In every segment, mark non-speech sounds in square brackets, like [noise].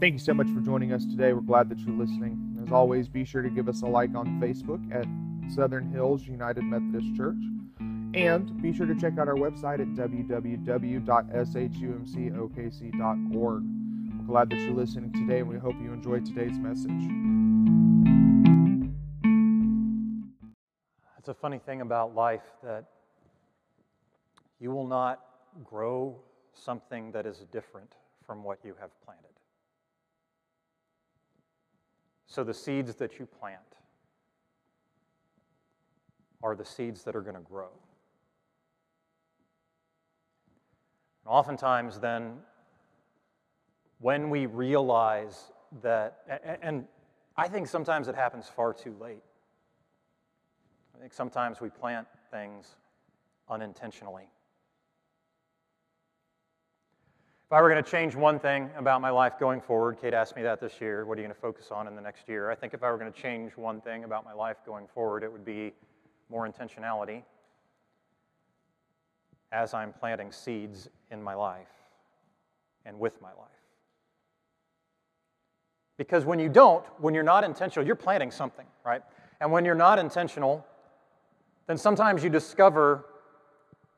Thank you so much for joining us today. We're glad that you're listening. As always, be sure to give us a like on Facebook at Southern Hills United Methodist Church. And be sure to check out our website at www.shumcokc.org. We're glad that you're listening today, and we hope you enjoyed today's message. It's a funny thing about life that you will not grow something that is different from what you have planted. So the seeds that you plant are the seeds that are going to grow. And oftentimes, then, when we realize that, and I think sometimes it happens far too late. I think sometimes we plant things unintentionally. If I were going to change one thing about my life going forward, Kate asked me that this year, what are you going to focus on in the next year? I think if I were going to change one thing about my life going forward, it would be more intentionality as I'm planting seeds in my life and with my life. Because when you don't, when you're not intentional, you're planting something, right? And when you're not intentional, then sometimes you discover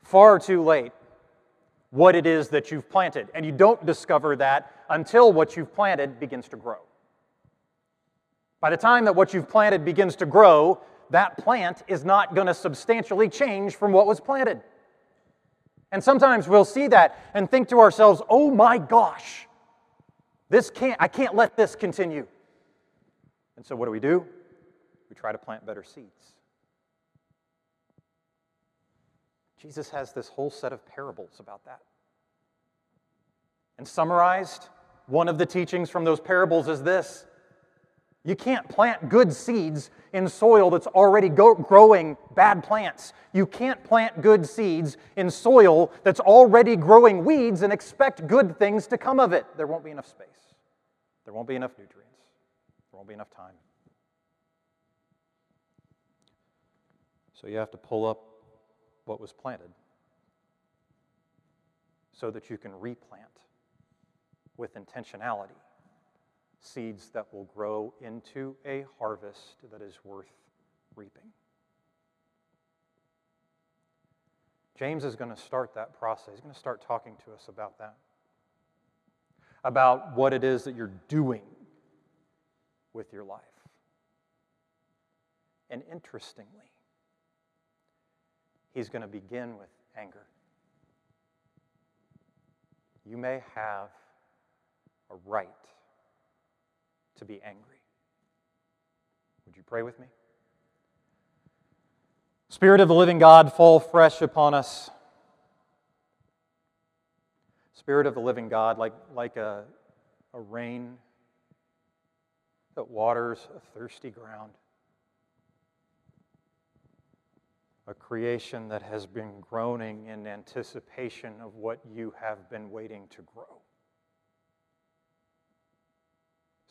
far too late what it is that you've planted. And you don't discover that until what you've planted begins to grow. By the time that what you've planted begins to grow, that plant is not going to substantially change from what was planted. And sometimes we'll see that and think to ourselves, oh my gosh, this can't, I can't let this continue. And so what do we do? We try to plant better seeds. Jesus has this whole set of parables about that. And summarized, one of the teachings from those parables is this you can't plant good seeds in soil that's already go- growing bad plants. You can't plant good seeds in soil that's already growing weeds and expect good things to come of it. There won't be enough space, there won't be enough nutrients, there won't be enough time. So you have to pull up what was planted so that you can replant with intentionality seeds that will grow into a harvest that is worth reaping. James is going to start that process. He's going to start talking to us about that. About what it is that you're doing with your life. And interestingly, he's going to begin with anger. You may have a right to be angry. Would you pray with me? Spirit of the living God, fall fresh upon us. Spirit of the living God, like, like a, a rain that waters a thirsty ground, a creation that has been groaning in anticipation of what you have been waiting to grow.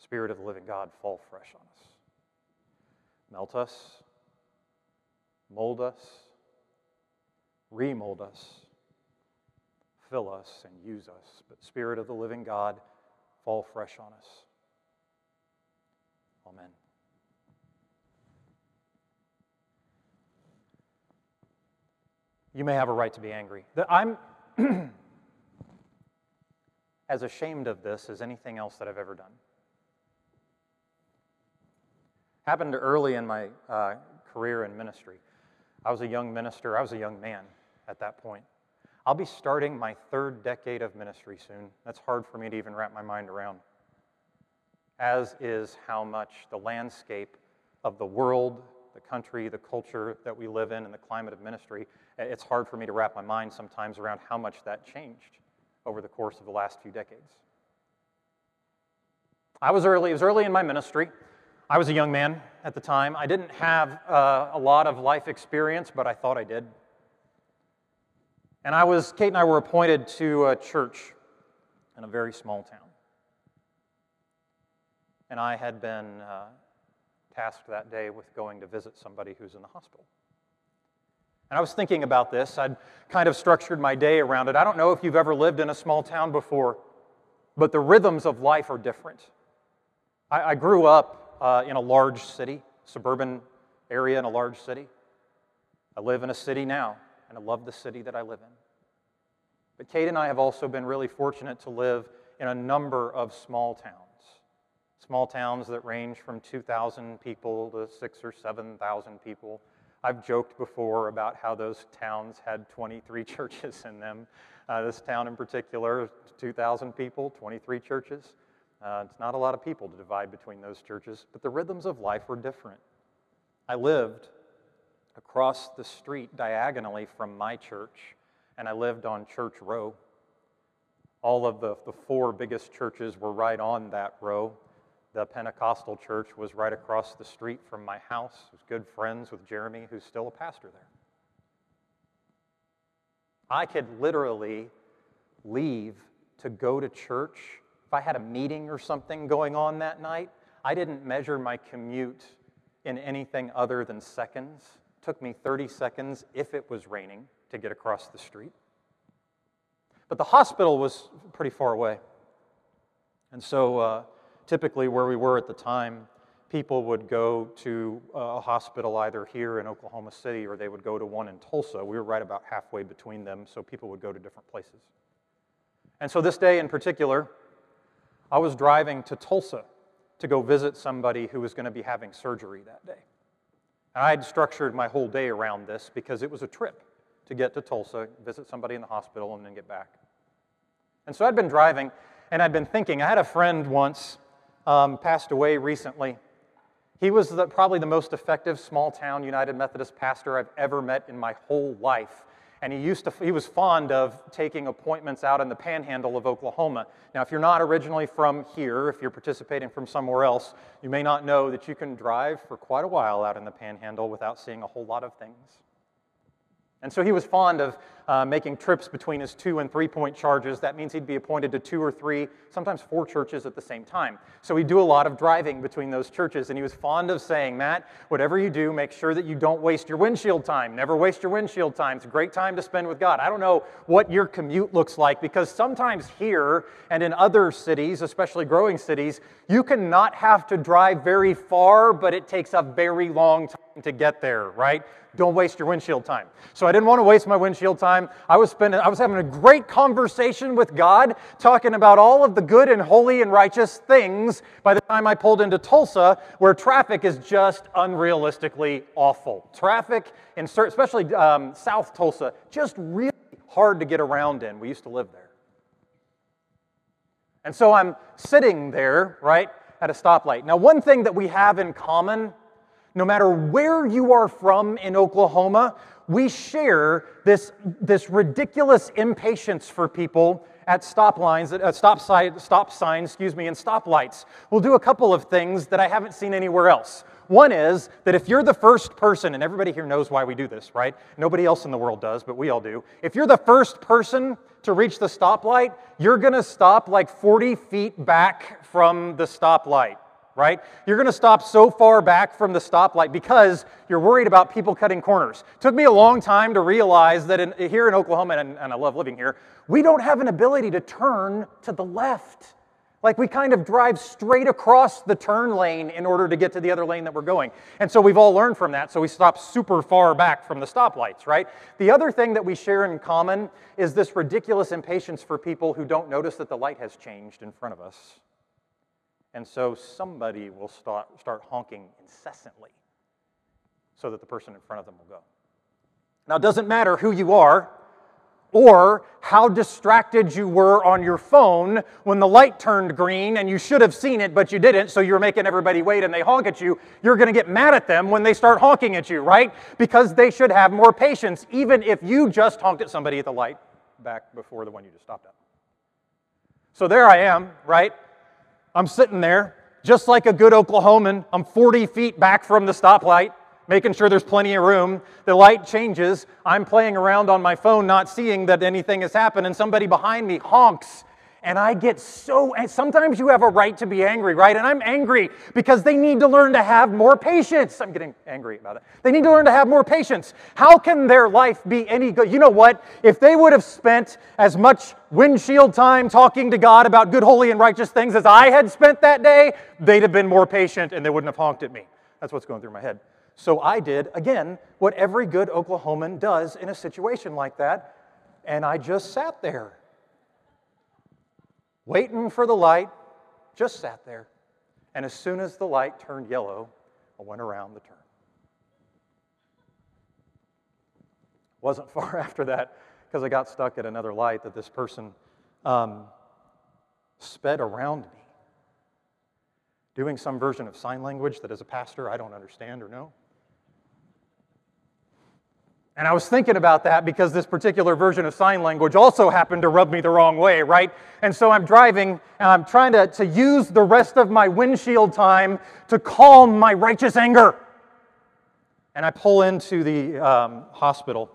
Spirit of the living God, fall fresh on us. Melt us, mold us, remold us, fill us, and use us. But Spirit of the living God, fall fresh on us. Amen. You may have a right to be angry. I'm [clears throat] as ashamed of this as anything else that I've ever done. Happened early in my uh, career in ministry. I was a young minister, I was a young man at that point. I'll be starting my third decade of ministry soon. That's hard for me to even wrap my mind around. As is how much the landscape of the world, the country, the culture that we live in, and the climate of ministry, it's hard for me to wrap my mind sometimes around how much that changed over the course of the last few decades. I was early, it was early in my ministry. I was a young man at the time. I didn't have uh, a lot of life experience, but I thought I did. And I was, Kate and I were appointed to a church in a very small town. And I had been uh, tasked that day with going to visit somebody who's in the hospital. And I was thinking about this. I'd kind of structured my day around it. I don't know if you've ever lived in a small town before. but the rhythms of life are different. I, I grew up uh, in a large city, suburban area in a large city. I live in a city now, and I love the city that I live in. But Kate and I have also been really fortunate to live in a number of small towns. Small towns that range from 2,000 people to six or 7,000 people. I've joked before about how those towns had 23 [laughs] churches in them. Uh, this town in particular, 2,000 people, 23 churches. Uh, it's not a lot of people to divide between those churches, but the rhythms of life were different. I lived across the street diagonally from my church, and I lived on Church Row. All of the, the four biggest churches were right on that row. The Pentecostal church was right across the street from my house. I was good friends with Jeremy, who's still a pastor there. I could literally leave to go to church. If I had a meeting or something going on that night, I didn't measure my commute in anything other than seconds. It took me 30 seconds if it was raining to get across the street. But the hospital was pretty far away. And so, uh, typically, where we were at the time, people would go to a hospital either here in Oklahoma City or they would go to one in Tulsa. We were right about halfway between them, so people would go to different places. And so, this day in particular, I was driving to Tulsa to go visit somebody who was going to be having surgery that day. And I had structured my whole day around this because it was a trip to get to Tulsa, visit somebody in the hospital, and then get back. And so I'd been driving and I'd been thinking. I had a friend once, um, passed away recently, he was the, probably the most effective small town United Methodist pastor I've ever met in my whole life. And he, used to, he was fond of taking appointments out in the panhandle of Oklahoma. Now, if you're not originally from here, if you're participating from somewhere else, you may not know that you can drive for quite a while out in the panhandle without seeing a whole lot of things. And so he was fond of uh, making trips between his two and three point charges. That means he'd be appointed to two or three, sometimes four churches at the same time. So he'd do a lot of driving between those churches. And he was fond of saying, Matt, whatever you do, make sure that you don't waste your windshield time. Never waste your windshield time. It's a great time to spend with God. I don't know what your commute looks like because sometimes here and in other cities, especially growing cities, you can not have to drive very far, but it takes a very long time to get there, right? Don't waste your windshield time. So I didn't want to waste my windshield time. I was spending I was having a great conversation with God, talking about all of the good and holy and righteous things by the time I pulled into Tulsa, where traffic is just unrealistically awful. Traffic in especially um, South Tulsa, just really hard to get around in. We used to live there. And so I'm sitting there, right, at a stoplight. Now, one thing that we have in common no matter where you are from in Oklahoma, we share this, this ridiculous impatience for people at stop lines, at stop, side, stop signs, excuse me, and stoplights. We'll do a couple of things that I haven't seen anywhere else. One is that if you're the first person, and everybody here knows why we do this, right? Nobody else in the world does, but we all do. If you're the first person to reach the stoplight, you're gonna stop like 40 feet back from the stoplight right? You're going to stop so far back from the stoplight because you're worried about people cutting corners. It took me a long time to realize that in, here in Oklahoma, and, and I love living here, we don't have an ability to turn to the left. Like we kind of drive straight across the turn lane in order to get to the other lane that we're going. And so we've all learned from that, so we stop super far back from the stoplights, right? The other thing that we share in common is this ridiculous impatience for people who don't notice that the light has changed in front of us. And so somebody will start, start honking incessantly so that the person in front of them will go. Now, it doesn't matter who you are or how distracted you were on your phone when the light turned green and you should have seen it, but you didn't, so you're making everybody wait and they honk at you. You're going to get mad at them when they start honking at you, right? Because they should have more patience, even if you just honked at somebody at the light back before the one you just stopped at. So there I am, right? I'm sitting there, just like a good Oklahoman. I'm 40 feet back from the stoplight, making sure there's plenty of room. The light changes. I'm playing around on my phone, not seeing that anything has happened, and somebody behind me honks. And I get so, sometimes you have a right to be angry, right? And I'm angry because they need to learn to have more patience. I'm getting angry about it. They need to learn to have more patience. How can their life be any good? You know what? If they would have spent as much windshield time talking to God about good, holy, and righteous things as I had spent that day, they'd have been more patient and they wouldn't have honked at me. That's what's going through my head. So I did, again, what every good Oklahoman does in a situation like that, and I just sat there waiting for the light, just sat there. And as soon as the light turned yellow, I went around the turn. Wasn't [laughs] far after that, because I got stuck at another light, that this person um, sped around me, doing some version of sign language that as a pastor I don't understand or know. And I was thinking about that because this particular version of sign language also happened to rub me the wrong way, right? And so I'm driving and I'm trying to, to use the rest of my windshield time to calm my righteous anger. And I pull into the um, hospital.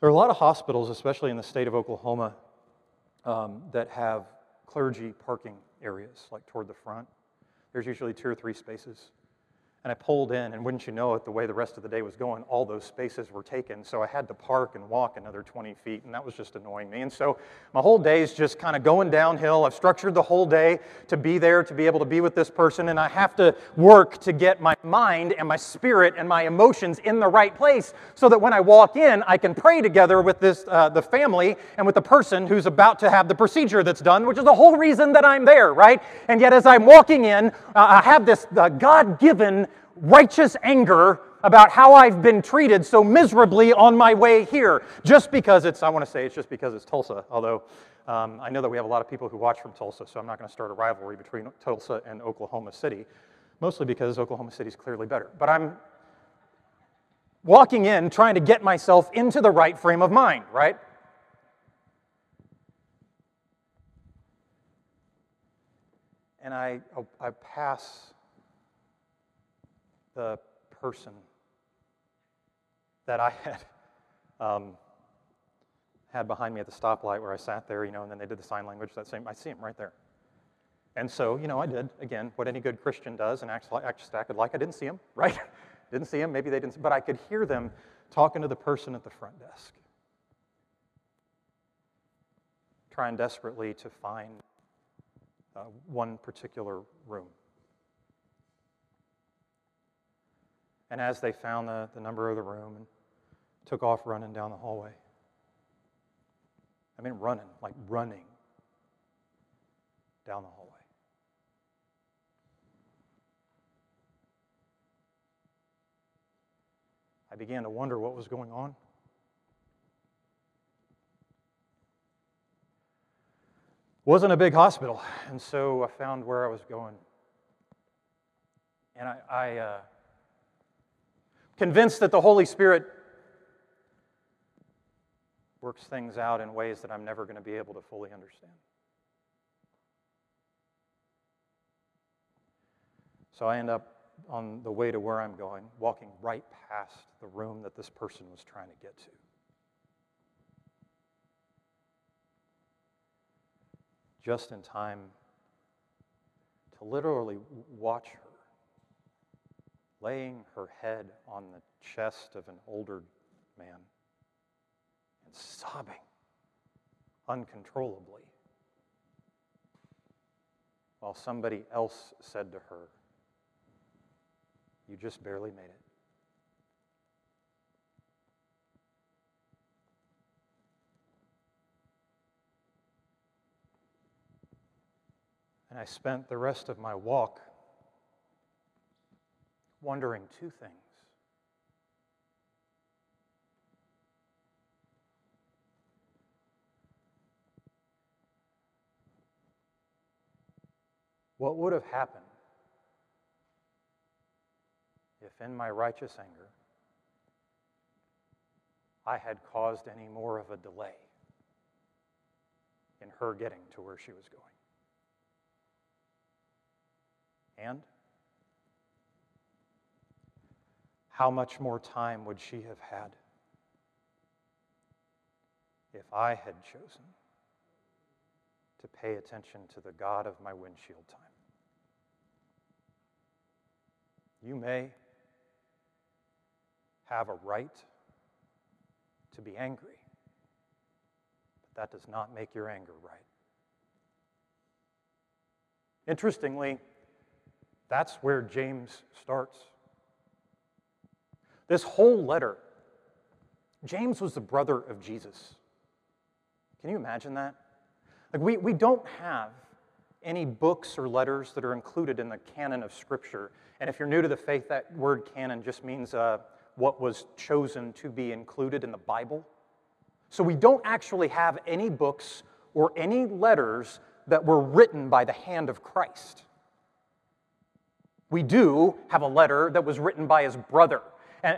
There are a lot of hospitals, especially in the state of Oklahoma, um, that have clergy parking areas, like toward the front. There's usually two or three spaces. And I pulled in, and wouldn't you know it, the way the rest of the day was going, all those spaces were taken. So I had to park and walk another 20 feet, and that was just annoying me. And so my whole day is just kind of going downhill. I've structured the whole day to be there, to be able to be with this person, and I have to work to get my mind and my spirit and my emotions in the right place so that when I walk in, I can pray together with this, uh, the family and with the person who's about to have the procedure that's done, which is the whole reason that I'm there, right? And yet, as I'm walking in, uh, I have this uh, God given righteous anger about how I've been treated so miserably on my way here, just because it's, I want to say it's just because it's Tulsa, although um, I know that we have a lot of people who watch from Tulsa, so I'm not going to start a rivalry between Tulsa and Oklahoma City, mostly because Oklahoma City is clearly better. But I'm walking in trying to get myself into the right frame of mind, right? And I, I pass the person that I had um, had behind me at the stoplight where I sat there, you know, and then they did the sign language. That same, I see him right there. And so, you know, I did again what any good Christian does and acts like, acted like I didn't see him, [laughs] right? didn't see him. Maybe they didn't, but I could hear them talking to the person at the front desk, trying desperately to find uh, one particular room. And as they found the, the number of the room and took off running down the hallway. I mean, running, like running down the hallway. I began to wonder what was going on. Wasn't a big hospital, and so I found where I was going. And I, I uh, convinced that the Holy Spirit works things out in ways that I'm never going to be able to fully understand. So I end up on the way to where I'm going, walking right past the room that this person was trying to get to. Just in time to literally watch her laying her head on the chest of an older man and sobbing uncontrollably while somebody else said to her, You just barely made it. And I spent the rest of my walk wondering two things. What would have happened if, in my righteous anger, I had caused any more of a delay in her getting to where she was going? And how much more time would she have had if I had chosen to pay attention to the God of my windshield time. You may have a right to be angry, but that does not make your anger right. Interestingly, that's where James starts. This whole letter, James was the brother of Jesus. Can you imagine that? Like, we, we don't have any books or letters that are included in the canon of Scripture. And if you're new to the faith, that word canon just means uh, what was chosen to be included in the Bible. So we don't actually have any books or any letters that were written by the hand of Christ. We do have a letter that was written by his brother.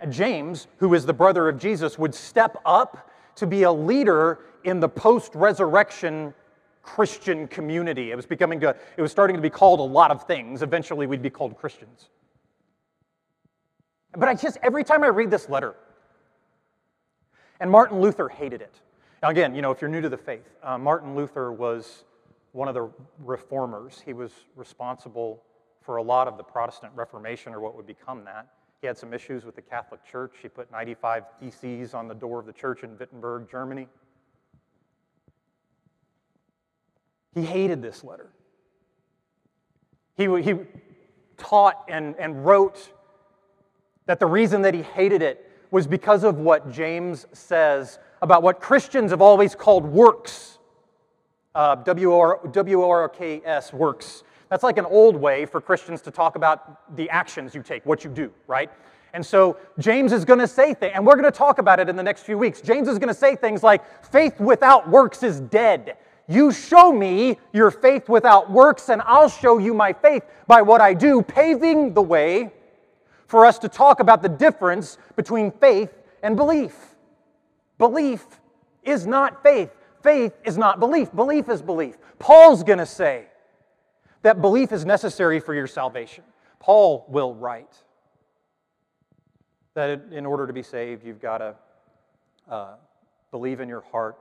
James, who is the brother of Jesus, would step up to be a leader in the post resurrection Christian community. It was becoming, a, it was starting to be called a lot of things. Eventually, we'd be called Christians. But I just, every time I read this letter, and Martin Luther hated it. Now, again, you know, if you're new to the faith, uh, Martin Luther was one of the reformers. He was responsible for a lot of the Protestant Reformation, or what would become that. He had some issues with the Catholic Church. He put 95 theses on the door of the church in Wittenberg, Germany. He hated this letter. He, he taught and, and wrote that the reason that he hated it was because of what James says about what Christians have always called works. Uh, W-O-R-K-S, works. That's like an old way for Christians to talk about the actions you take, what you do, right? And so James is going to say things, and we're going to talk about it in the next few weeks. James is going to say things like, faith without works is dead. You show me your faith without works, and I'll show you my faith by what I do, paving the way for us to talk about the difference between faith and belief. Belief is not faith. Faith is not belief. Belief is belief. Paul's going to say, that belief is necessary for your salvation. Paul will write that in order to be saved, you've got to uh, believe in your heart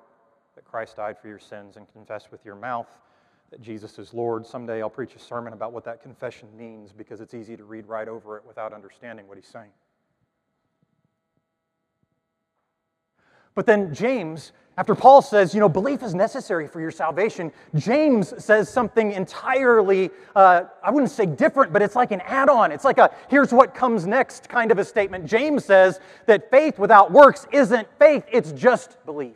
that Christ died for your sins and confess with your mouth that Jesus is Lord. Someday I'll preach a sermon about what that confession means because it's easy to read right over it without understanding what he's saying. But then James after Paul says, you know, belief is necessary for your salvation, James says something entirely, uh, I wouldn't say different, but it's like an add on. It's like a here's what comes next kind of a statement. James says that faith without works isn't faith, it's just belief.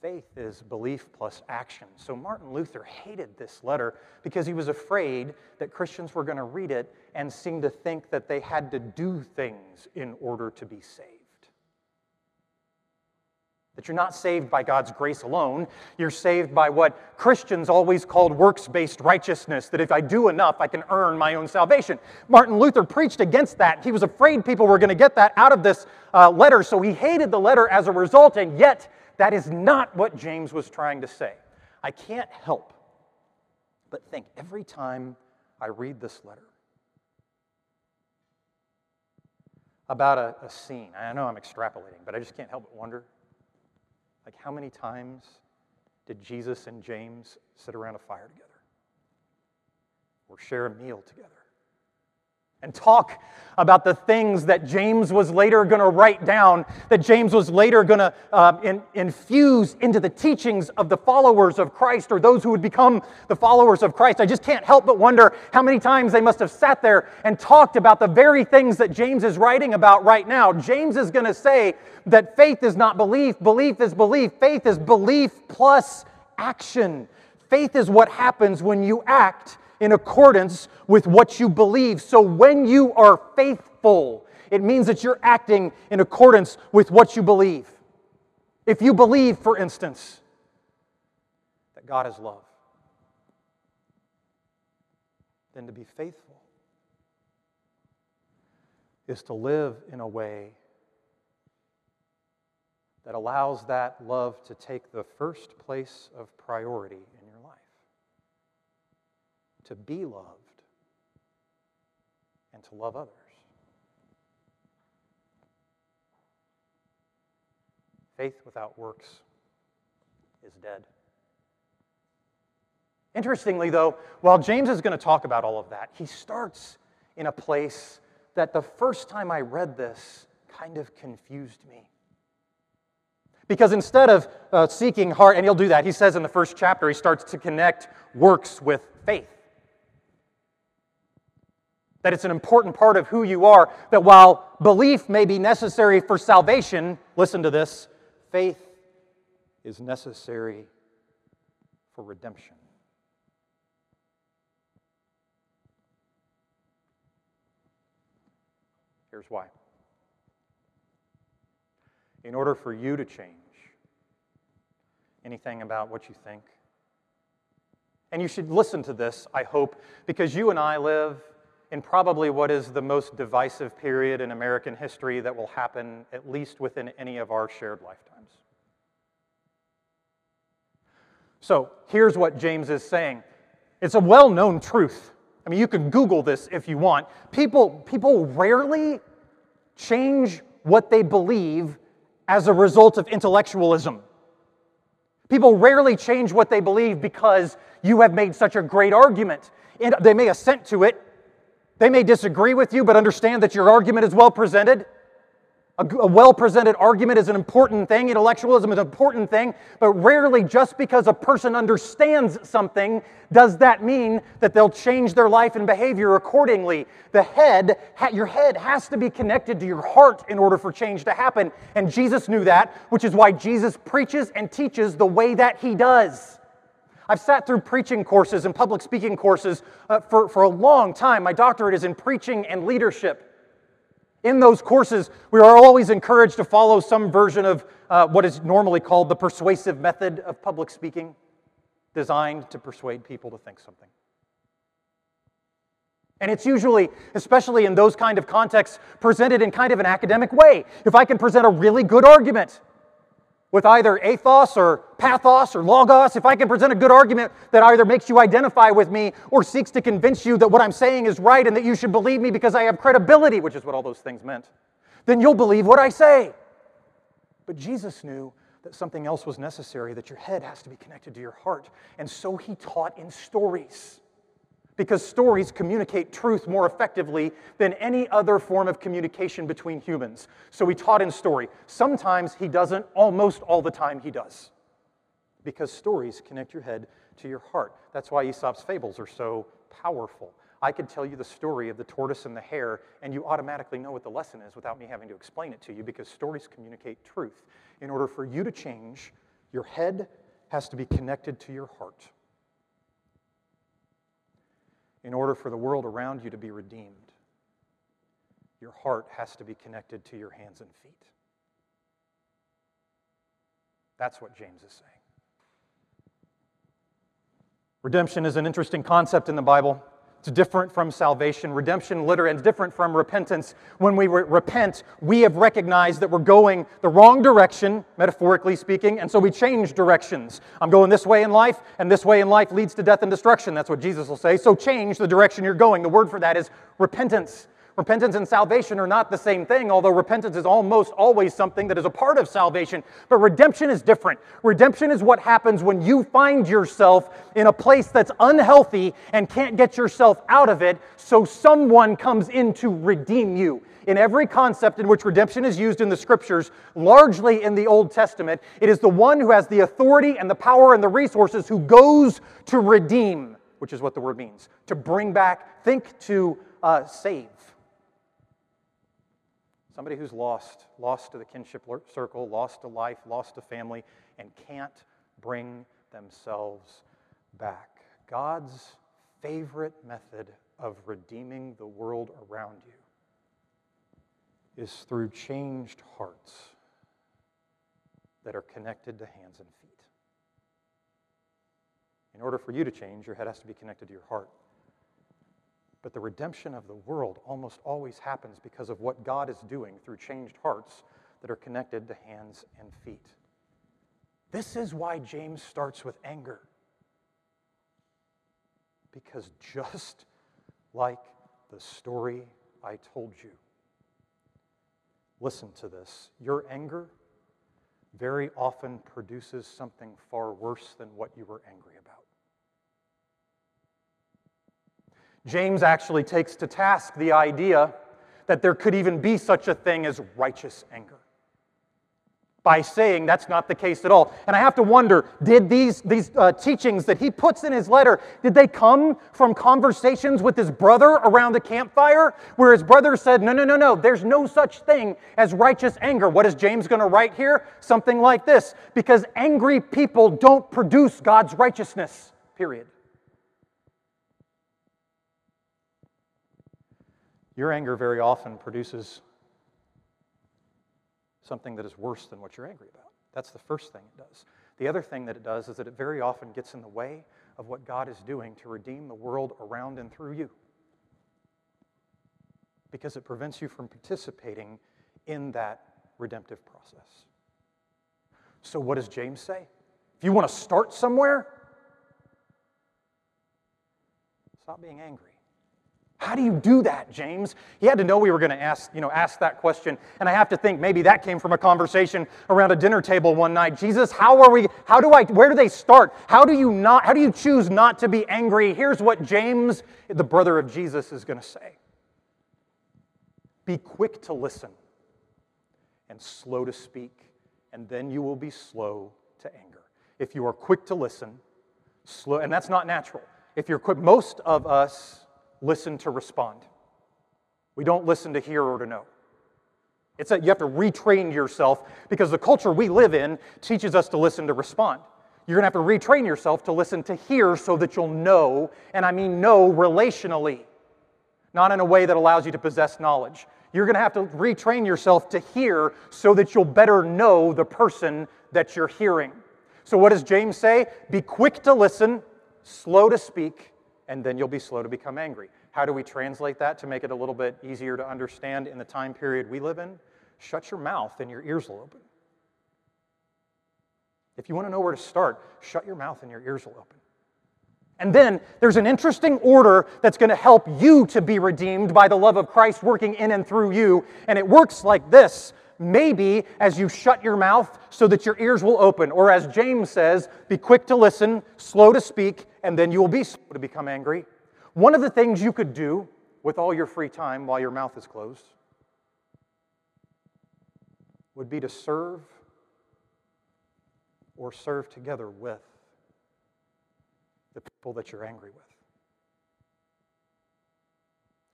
Faith is belief plus action. So Martin Luther hated this letter because he was afraid that Christians were going to read it and seem to think that they had to do things in order to be saved that you're not saved by God's grace alone. You're saved by what Christians always called works based righteousness, that if I do enough, I can earn my own salvation. Martin Luther preached against that. He was afraid people were going to get that out of this uh, letter, so he hated the letter as a result, and yet that is not what James was trying to say. I can't help but think every time I read this letter about a, a scene, I know I'm extrapolating, but I just can't help but wonder like, how many times did Jesus and James sit around a fire together or share a meal together? And talk about the things that James was later going to write down, that James was later going to uh, in, infuse into the teachings of the followers of Christ or those who would become the followers of Christ. I just can't help but wonder how many times they must have sat there and talked about the very things that James is writing about right now. James is going to say that faith is not belief, belief is belief, faith is belief plus action. Faith is what happens when you act in accordance with what you believe. So when you are faithful, it means that you're acting in accordance with what you believe. If you believe, for instance, that God is love, then to be faithful is to live in a way that allows that love to take the first place of priority to be loved and to love others. Faith without works is dead. Interestingly, though, while James is going to talk about all of that, he starts in a place that the first time I read this kind of confused me. Because instead of uh, seeking heart, and he'll do that, he says in the first chapter, he starts to connect works with faith. That it's an important part of who you are, that while belief may be necessary for salvation, listen to this faith is necessary for redemption. Here's why. In order for you to change anything about what you think, and you should listen to this, I hope, because you and I live in probably what is the most divisive period in American history that will happen at least within any of our shared lifetimes. So here's what James is saying it's a well known truth. I mean, you can Google this if you want. People, people rarely change what they believe as a result of intellectualism. People rarely change what they believe because you have made such a great argument. And they may assent to it, they may disagree with you, but understand that your argument is well presented. A, a well presented argument is an important thing. Intellectualism is an important thing, but rarely just because a person understands something does that mean that they'll change their life and behavior accordingly. The head, your head has to be connected to your heart in order for change to happen. And Jesus knew that, which is why Jesus preaches and teaches the way that he does. I've sat through preaching courses and public speaking courses uh, for, for a long time. My doctorate is in preaching and leadership. In those courses, we are always encouraged to follow some version of uh, what is normally called the persuasive method of public speaking, designed to persuade people to think something. And it's usually, especially in those kind of contexts, presented in kind of an academic way. If I can present a really good argument, with either ethos or pathos or logos, if I can present a good argument that either makes you identify with me or seeks to convince you that what I'm saying is right and that you should believe me because I have credibility, which is what all those things meant, then you'll believe what I say. But Jesus knew that something else was necessary, that your head has to be connected to your heart. And so he taught in stories because stories communicate truth more effectively than any other form of communication between humans. So he taught in story. Sometimes he doesn't, almost all the time he does. Because stories connect your head to your heart. That's why Aesop's fables are so powerful. I could tell you the story of the tortoise and the hare, and you automatically know what the lesson is without me having to explain it to you because stories communicate truth. In order for you to change, your head has to be connected to your heart in order for the world around you to be redeemed, your heart has to be connected to your hands and feet. That's what James is saying. Redemption is an interesting concept in the Bible. It's different from salvation. Redemption literally is different from repentance. When we re- repent, we have recognized that we're going the wrong direction, metaphorically speaking, and so we change directions. I'm going this way in life, and this way in life leads to death and destruction. That's what Jesus will say. So change the direction you're going. The word for that is repentance. Repentance and salvation are not the same thing, although repentance is almost always something that is a part of salvation. But redemption is different. Redemption is what happens when you find yourself in a place that's unhealthy and can't get yourself out of it, so someone comes in to redeem you. In every concept in which redemption is used in the scriptures, largely in the Old Testament, it is the one who has the authority and the power and the resources who goes to redeem, which is what the word means to bring back, think to uh, save. Somebody who's lost, lost to the kinship circle, lost to life, lost to family, and can't bring themselves back. God's favorite method of redeeming the world around you is through changed hearts that are connected to hands and feet. In order for you to change, your head has to be connected to your heart. But the redemption of the world almost always happens because of what God is doing through changed hearts that are connected to hands and feet. This is why James starts with anger. Because just like the story I told you, listen to this your anger very often produces something far worse than what you were angry about. James actually takes to task the idea that there could even be such a thing as righteous anger by saying that's not the case at all. And I have to wonder did these, these uh, teachings that he puts in his letter, did they come from conversations with his brother around the campfire where his brother said, no, no, no, no, there's no such thing as righteous anger? What is James going to write here? Something like this because angry people don't produce God's righteousness, period. Your anger very often produces something that is worse than what you're angry about. That's the first thing it does. The other thing that it does is that it very often gets in the way of what God is doing to redeem the world around and through you. Because it prevents you from participating in that redemptive process. So, what does James say? If you want to start somewhere, stop being angry. How do you do that, James? He had to know we were going to ask, you know, ask that question. And I have to think maybe that came from a conversation around a dinner table one night. Jesus, how are we, how do I, where do they start? How do you not, how do you choose not to be angry? Here's what James, the brother of Jesus, is going to say. Be quick to listen and slow to speak, and then you will be slow to anger. If you are quick to listen, slow, and that's not natural. If you're quick, most of us, listen to respond. We don't listen to hear or to know. It's that you have to retrain yourself because the culture we live in teaches us to listen to respond. You're going to have to retrain yourself to listen to hear so that you'll know, and I mean know relationally, not in a way that allows you to possess knowledge. You're going to have to retrain yourself to hear so that you'll better know the person that you're hearing. So, what does James say? Be quick to listen, slow to speak, and then you'll be slow to become angry. How do we translate that to make it a little bit easier to understand in the time period we live in? Shut your mouth and your ears will open. If you want to know where to start, shut your mouth and your ears will open. And then there's an interesting order that's going to help you to be redeemed by the love of Christ working in and through you. And it works like this maybe as you shut your mouth so that your ears will open. Or as James says, be quick to listen, slow to speak, and then you will be slow to become angry. One of the things you could do with all your free time while your mouth is closed would be to serve or serve together with the people that you're angry with.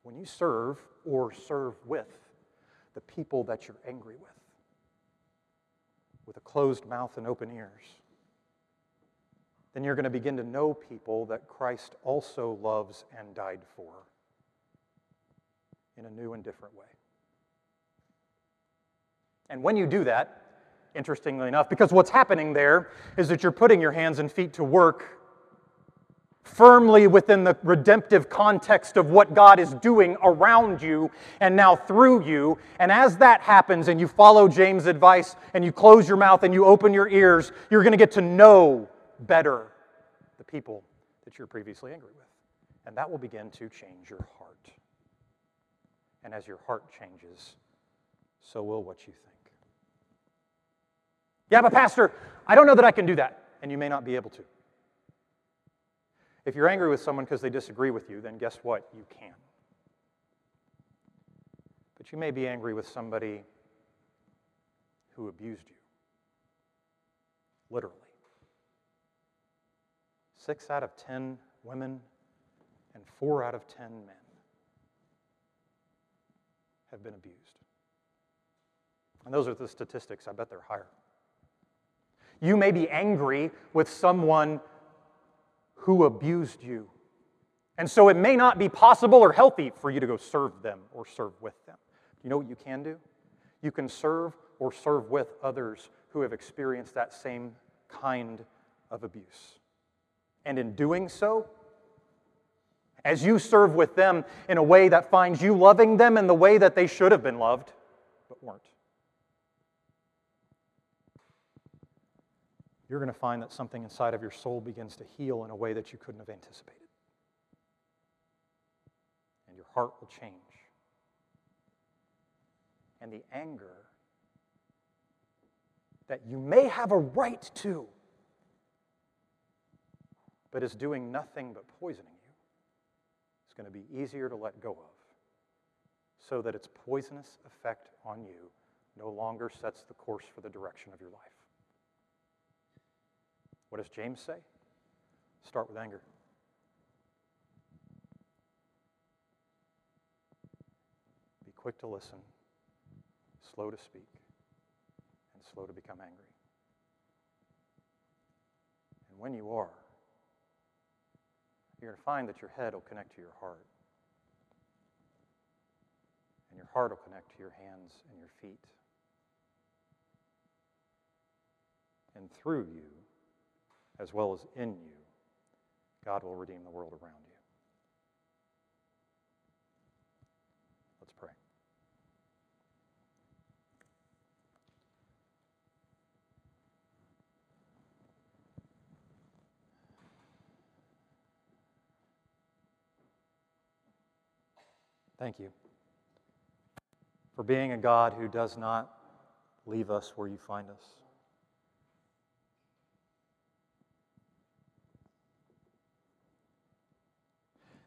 When you serve or serve with the people that you're angry with, with a closed mouth and open ears, then you're going to begin to know people that Christ also loves and died for in a new and different way. And when you do that, interestingly enough, because what's happening there is that you're putting your hands and feet to work firmly within the redemptive context of what God is doing around you and now through you. And as that happens and you follow James' advice and you close your mouth and you open your ears, you're going to get to know better the people that you're previously angry with. And that will begin to change your heart. And as your heart changes, so will what you think. Yeah, but Pastor, I don't know that I can do that. And you may not be able to. If you're angry with someone because they disagree with you, then guess what? You can. But you may be angry with somebody who abused you. Literally. Six out of ten women and four out of ten men have been abused. And those are the statistics. I bet they're higher. You may be angry with someone who abused you. And so it may not be possible or healthy for you to go serve them or serve with them. You know what you can do? You can serve or serve with others who have experienced that same kind of abuse. And in doing so, as you serve with them in a way that finds you loving them in the way that they should have been loved, but weren't, you're going to find that something inside of your soul begins to heal in a way that you couldn't have anticipated. And your heart will change. And the anger that you may have a right to, but is doing nothing but poisoning you, is going to be easier to let go of so that its poisonous effect on you no longer sets the course for the direction of your life. What does James say? Start with anger. Be quick to listen, slow to speak, and slow to become angry. And when you are, you're going to find that your head will connect to your heart. And your heart will connect to your hands and your feet. And through you, as well as in you, God will redeem the world around you. Let's pray. Thank you for being a God who does not leave us where you find us.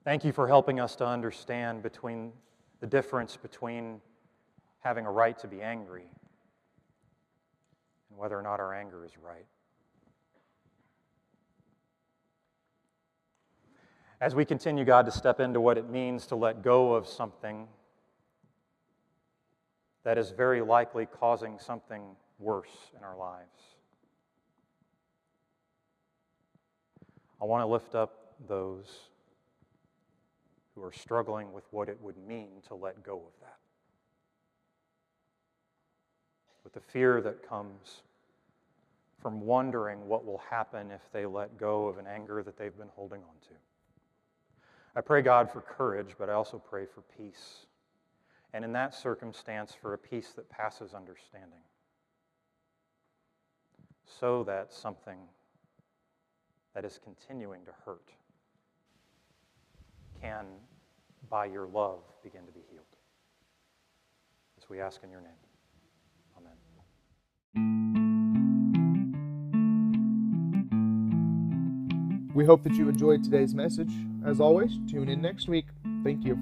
Thank you for helping us to understand between the difference between having a right to be angry and whether or not our anger is right. As we continue, God, to step into what it means to let go of something that is very likely causing something worse in our lives. I want to lift up those who are struggling with what it would mean to let go of that. With the fear that comes from wondering what will happen if they let go of an anger that they've been holding on to. I pray God for courage, but I also pray for peace and in that circumstance for a peace that passes understanding. So that something that is continuing to hurt can, by your love, begin to be healed. As we ask in your name. Amen. We hope that you enjoyed today's message. As always, tune in next week. Thank you.